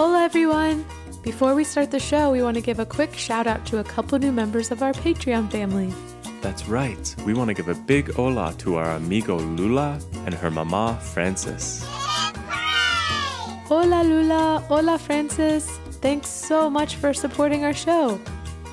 Hola, everyone! Before we start the show, we want to give a quick shout out to a couple new members of our Patreon family. That's right. We want to give a big hola to our amigo Lula and her mama Frances. Hola, Lula! Hola, Francis! Thanks so much for supporting our show.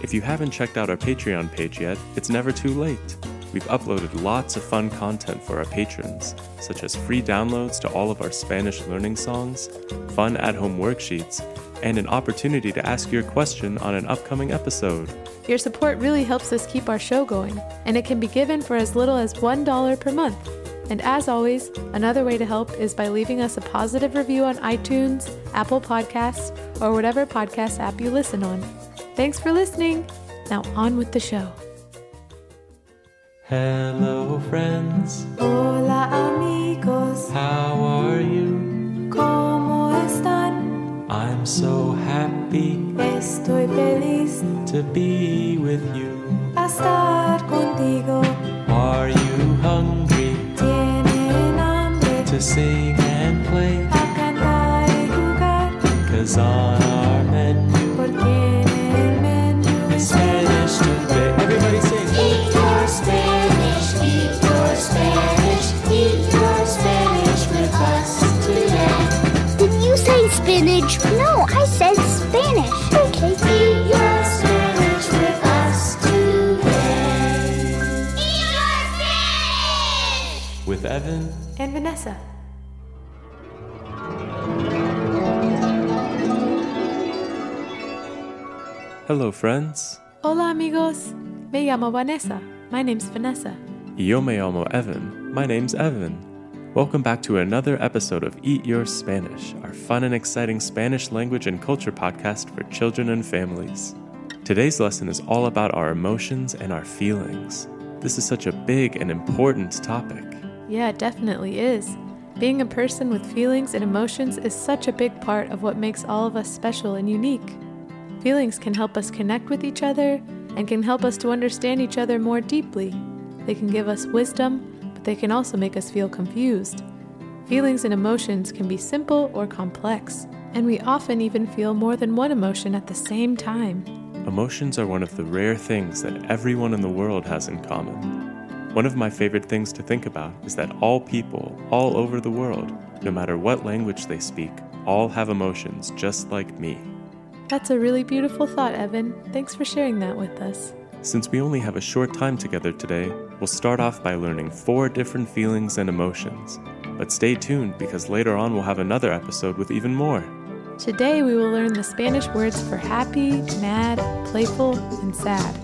If you haven't checked out our Patreon page yet, it's never too late. We've uploaded lots of fun content for our patrons, such as free downloads to all of our Spanish learning songs, fun at home worksheets, and an opportunity to ask your question on an upcoming episode. Your support really helps us keep our show going, and it can be given for as little as $1 per month. And as always, another way to help is by leaving us a positive review on iTunes, Apple Podcasts, or whatever podcast app you listen on. Thanks for listening. Now on with the show. Hello, friends. Hola, amigos. How are you? ¿Cómo están? I'm so happy Estoy feliz to be with you. a estar contigo. Are you hungry Tienen hambre to sing Evan and Vanessa. Hello, friends. Hola, amigos. Me llamo Vanessa. My name's Vanessa. Y Yo me llamo Evan. My name's Evan. Welcome back to another episode of Eat Your Spanish, our fun and exciting Spanish language and culture podcast for children and families. Today's lesson is all about our emotions and our feelings. This is such a big and important topic. Yeah, it definitely is. Being a person with feelings and emotions is such a big part of what makes all of us special and unique. Feelings can help us connect with each other and can help us to understand each other more deeply. They can give us wisdom, but they can also make us feel confused. Feelings and emotions can be simple or complex, and we often even feel more than one emotion at the same time. Emotions are one of the rare things that everyone in the world has in common. One of my favorite things to think about is that all people, all over the world, no matter what language they speak, all have emotions just like me. That's a really beautiful thought, Evan. Thanks for sharing that with us. Since we only have a short time together today, we'll start off by learning four different feelings and emotions. But stay tuned because later on we'll have another episode with even more. Today we will learn the Spanish words for happy, mad, playful, and sad.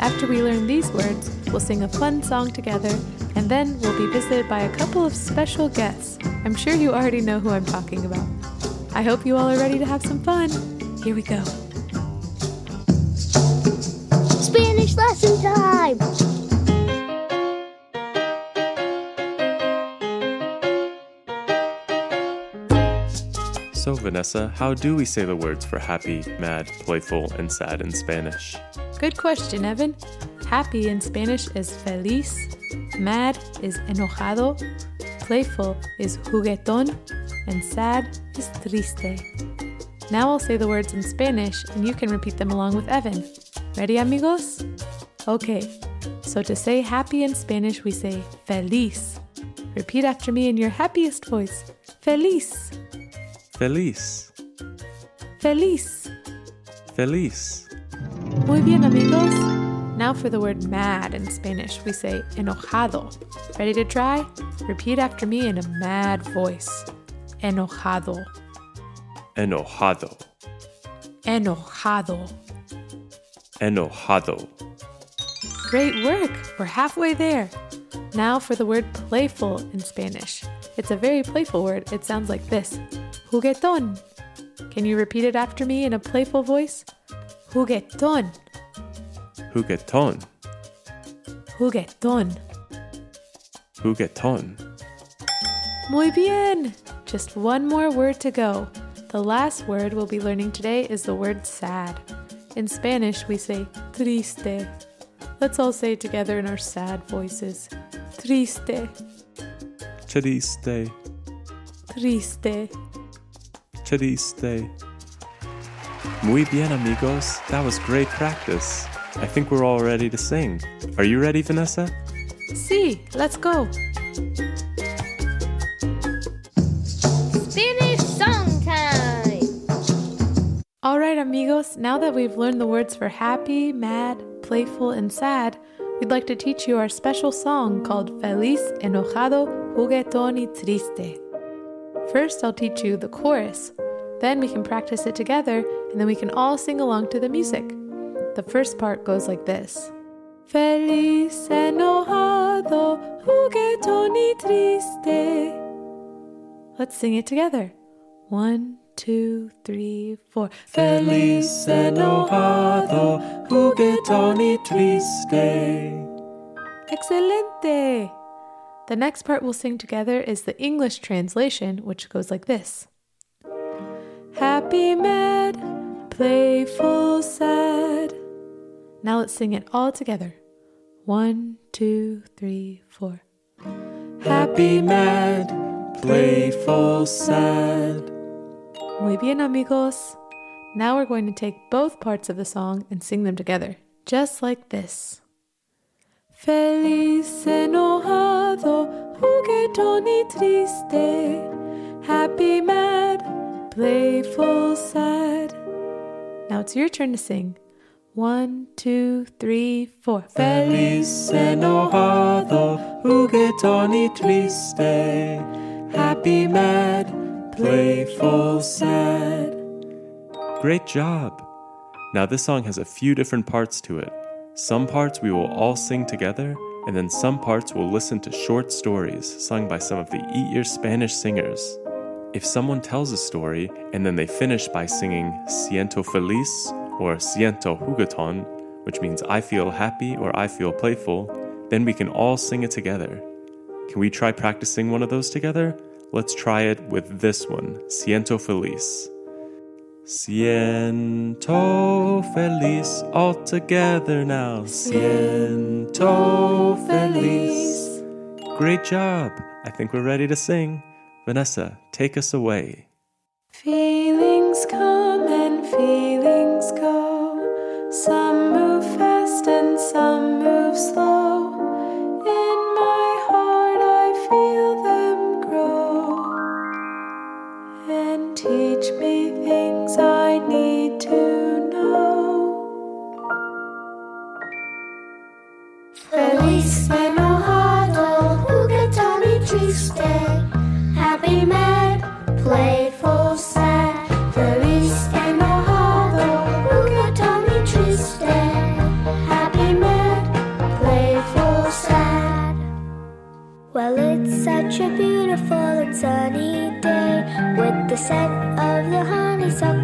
After we learn these words, we'll sing a fun song together, and then we'll be visited by a couple of special guests. I'm sure you already know who I'm talking about. I hope you all are ready to have some fun. Here we go. Spanish lesson time. So, Vanessa, how do we say the words for happy, mad, playful, and sad in Spanish? Good question, Evan. Happy in Spanish is feliz, mad is enojado, playful is juguetón, and sad is triste. Now I'll say the words in Spanish and you can repeat them along with Evan. Ready, amigos? Okay, so to say happy in Spanish, we say feliz. Repeat after me in your happiest voice feliz, Feliz. feliz. Feliz. Muy bien, amigos. Now for the word mad in Spanish, we say enojado. Ready to try? Repeat after me in a mad voice. Enojado. Enojado. Enojado. Enojado. Great work! We're halfway there. Now for the word playful in Spanish. It's a very playful word. It sounds like this juguetón. Can you repeat it after me in a playful voice? Juguetón. Jugueton. Juguetón. Jugueton. Muy bien! Just one more word to go. The last word we'll be learning today is the word sad. In Spanish, we say triste. Let's all say it together in our sad voices. Triste, Triste. triste. Triste. Muy bien, amigos. That was great practice. I think we're all ready to sing. Are you ready, Vanessa? Si. let's go. Spanish song time. All right, amigos, now that we've learned the words for happy, mad, playful, and sad, we'd like to teach you our special song called Feliz, Enojado, Juguetón y Triste. First, I'll teach you the chorus. Then we can practice it together, and then we can all sing along to the music. The first part goes like this Feliz, enojado, juguetón y triste. Let's sing it together. One, two, three, four. Feliz, enojado, juguetón y triste. Excelente! The next part we'll sing together is the English translation, which goes like this Happy, mad, playful, sad. Now let's sing it all together. One, two, three, four. Happy, mad, playful, sad. Muy bien, amigos. Now we're going to take both parts of the song and sing them together, just like this. Feliz, enojado, juguetón y triste. Happy, mad, playful, sad. Now it's your turn to sing. One, two, three, four. Feliz, enojado, juguetón y triste. Happy, mad, playful, sad. Great job! Now, this song has a few different parts to it. Some parts we will all sing together, and then some parts we'll listen to short stories sung by some of the Eat Your Spanish singers. If someone tells a story and then they finish by singing Siento feliz or Siento jugueton, which means I feel happy or I feel playful, then we can all sing it together. Can we try practicing one of those together? Let's try it with this one Siento feliz. Siento feliz all together now. Siento feliz. Great job. I think we're ready to sing. Vanessa, take us away. Feelings come and feelings go. Some move fast and some move slow. In my heart, I feel them grow and teach me things I need to know. Scent of the honeysuckle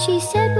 She said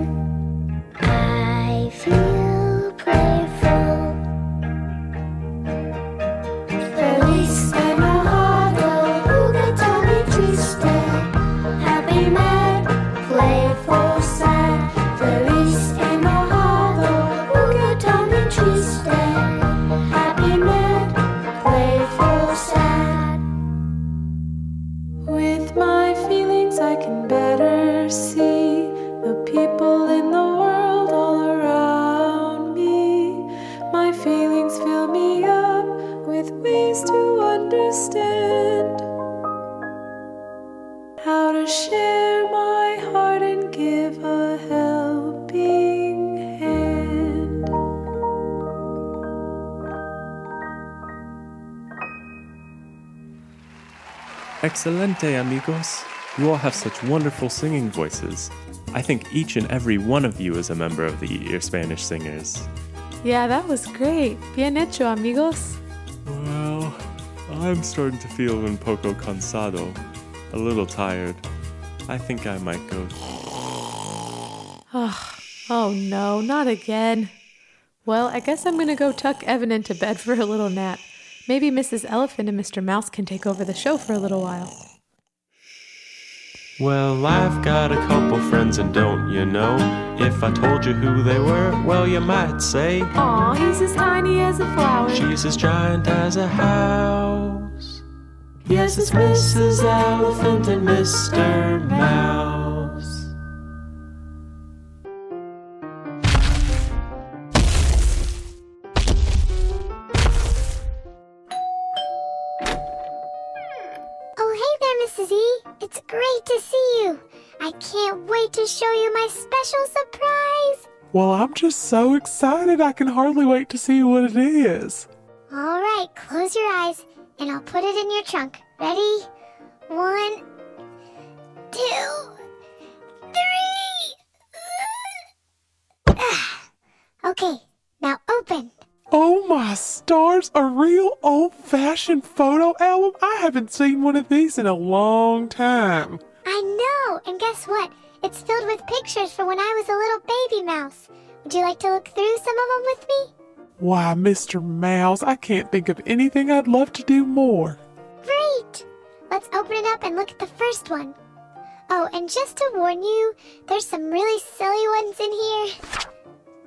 With my feelings, I can better see the people in the world all around me. My feelings fill me up with ways to understand Excelente, amigos! You all have such wonderful singing voices. I think each and every one of you is a member of the Eat Your Spanish Singers. Yeah, that was great. Bien hecho, amigos. Well, I'm starting to feel un poco cansado, a little tired. I think I might go. Oh oh no, not again. Well, I guess I'm gonna go tuck Evan into bed for a little nap. Maybe Mrs. Elephant and Mr. Mouse can take over the show for a little while. Well, I've got a couple friends, and don't you know? If I told you who they were, well, you might say Aw, he's as tiny as a flower. she's as giant as a house. Yes, it's Mrs. Elephant and Mr. Mouse. My special surprise. Well, I'm just so excited I can hardly wait to see what it is. All right, close your eyes and I'll put it in your trunk. Ready? One, two, three. Ah. okay, now open. Oh my stars, a real old fashioned photo album? I haven't seen one of these in a long time. I know, and guess what? It's filled with pictures from when I was a little baby mouse. Would you like to look through some of them with me? Why, Mr. Mouse, I can't think of anything I'd love to do more. Great! Let's open it up and look at the first one. Oh, and just to warn you, there's some really silly ones in here.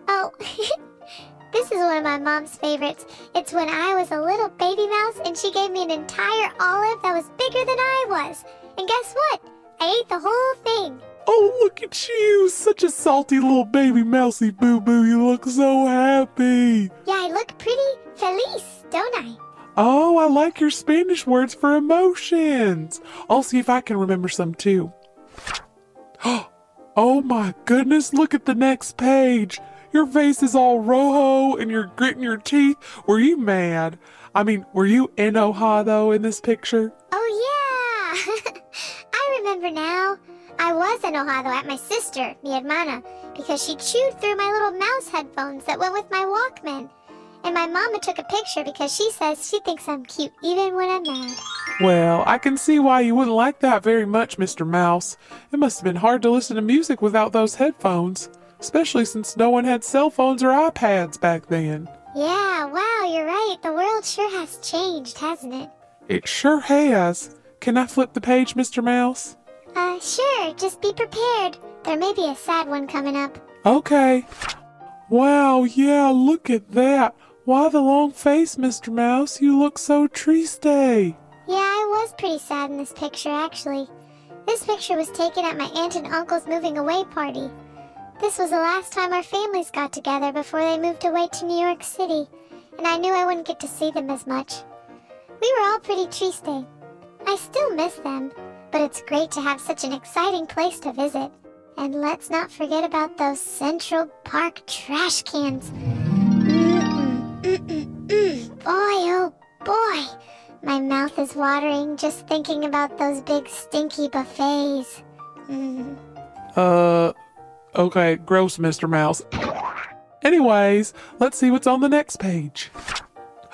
Oh, this is one of my mom's favorites. It's when I was a little baby mouse and she gave me an entire olive that was bigger than I was. And guess what? I ate the whole thing. Oh, look at you, such a salty little baby mousy boo boo. You look so happy. Yeah, I look pretty feliz, don't I? Oh, I like your Spanish words for emotions. I'll see if I can remember some too. Oh my goodness, look at the next page. Your face is all rojo and you're gritting your teeth. Were you mad? I mean, were you enojado in this picture? Oh, yeah! I remember now. I was enojado at my sister, mi hermana, because she chewed through my little mouse headphones that went with my Walkman. And my mama took a picture because she says she thinks I'm cute even when I'm mad. Well, I can see why you wouldn't like that very much, Mr. Mouse. It must have been hard to listen to music without those headphones, especially since no one had cell phones or iPads back then. Yeah, wow, you're right. The world sure has changed, hasn't it? It sure has. Can I flip the page, Mr. Mouse? Uh, sure, just be prepared. There may be a sad one coming up. Okay. Wow, yeah, look at that. Why the long face, Mr. Mouse? You look so triste. Yeah, I was pretty sad in this picture, actually. This picture was taken at my aunt and uncle's moving away party. This was the last time our families got together before they moved away to New York City, and I knew I wouldn't get to see them as much. We were all pretty triste. I still miss them, but it's great to have such an exciting place to visit. And let's not forget about those Central Park trash cans. Mm-mm, mm. Boy, oh boy. My mouth is watering just thinking about those big stinky buffets. Mm. Uh, Okay, gross, Mr. Mouse. Anyways, let's see what's on the next page.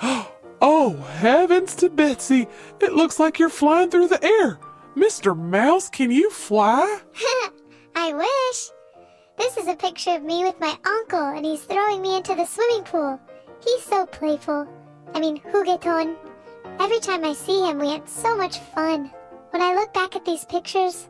Oh, heavens to Betsy! It looks like you're flying through the air. Mr. Mouse, can you fly? I wish. This is a picture of me with my uncle, and he's throwing me into the swimming pool. He's so playful. I mean, jugueton. Every time I see him, we had so much fun. When I look back at these pictures,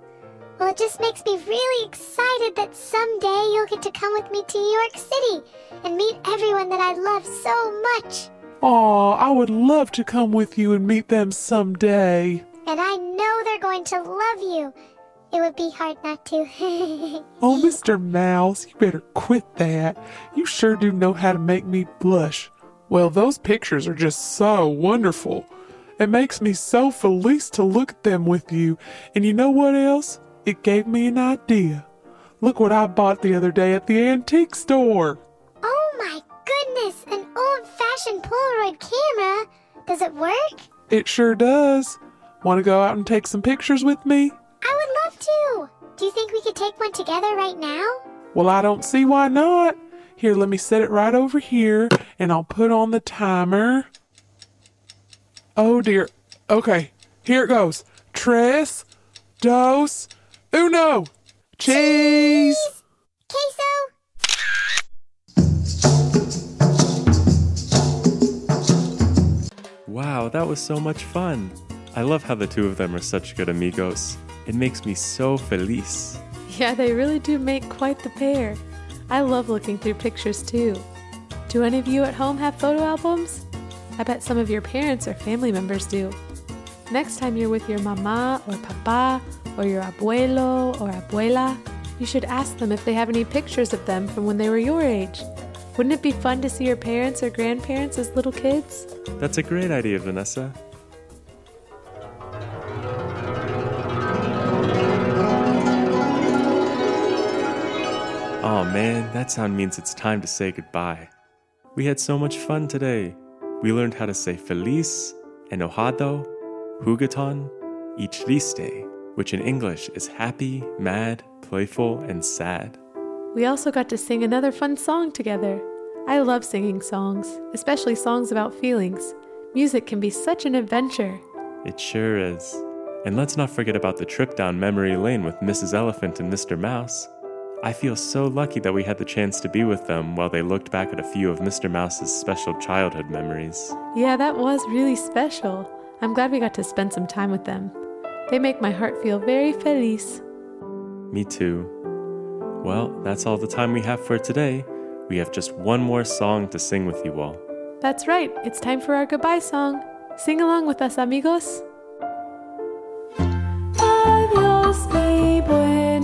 well, it just makes me really excited that someday you'll get to come with me to New York City and meet everyone that I love so much. Aw, I would love to come with you and meet them someday. And I know going to love you. It would be hard not to. Oh, Mr. Mouse, you better quit that. You sure do know how to make me blush. Well, those pictures are just so wonderful. It makes me so feliz to look at them with you. And you know what else? It gave me an idea. Look what I bought the other day at the antique store. oh my goodness, an old fashioned Polaroid camera. Does it work? It sure does. Want to go out and take some pictures with me? I would love to. Do you think we could take one together right now? Well, I don't see why not. Here, let me set it right over here and I'll put on the timer. Oh dear. Okay, here it goes. Tres, dos, uno. Cheese! Queso? Wow, that was so much fun. I love how the two of them are such good amigos. It makes me so feliz. Yeah, they really do make quite the pair. I love looking through pictures too. Do any of you at home have photo albums? I bet some of your parents or family members do. Next time you're with your mama or papa or your abuelo or abuela, you should ask them if they have any pictures of them from when they were your age. Wouldn't it be fun to see your parents or grandparents as little kids? That's a great idea, Vanessa. Oh man, that sound means it's time to say goodbye. We had so much fun today. We learned how to say feliz, enojado, jugueton, y triste, which in English is happy, mad, playful, and sad. We also got to sing another fun song together. I love singing songs, especially songs about feelings. Music can be such an adventure. It sure is. And let's not forget about the trip down memory lane with Mrs. Elephant and Mr. Mouse. I feel so lucky that we had the chance to be with them while they looked back at a few of Mr. Mouse's special childhood memories. Yeah, that was really special. I'm glad we got to spend some time with them. They make my heart feel very feliz. Me too. Well, that's all the time we have for today. We have just one more song to sing with you all. That's right, it's time for our goodbye song. Sing along with us, amigos. Adiós, mi buen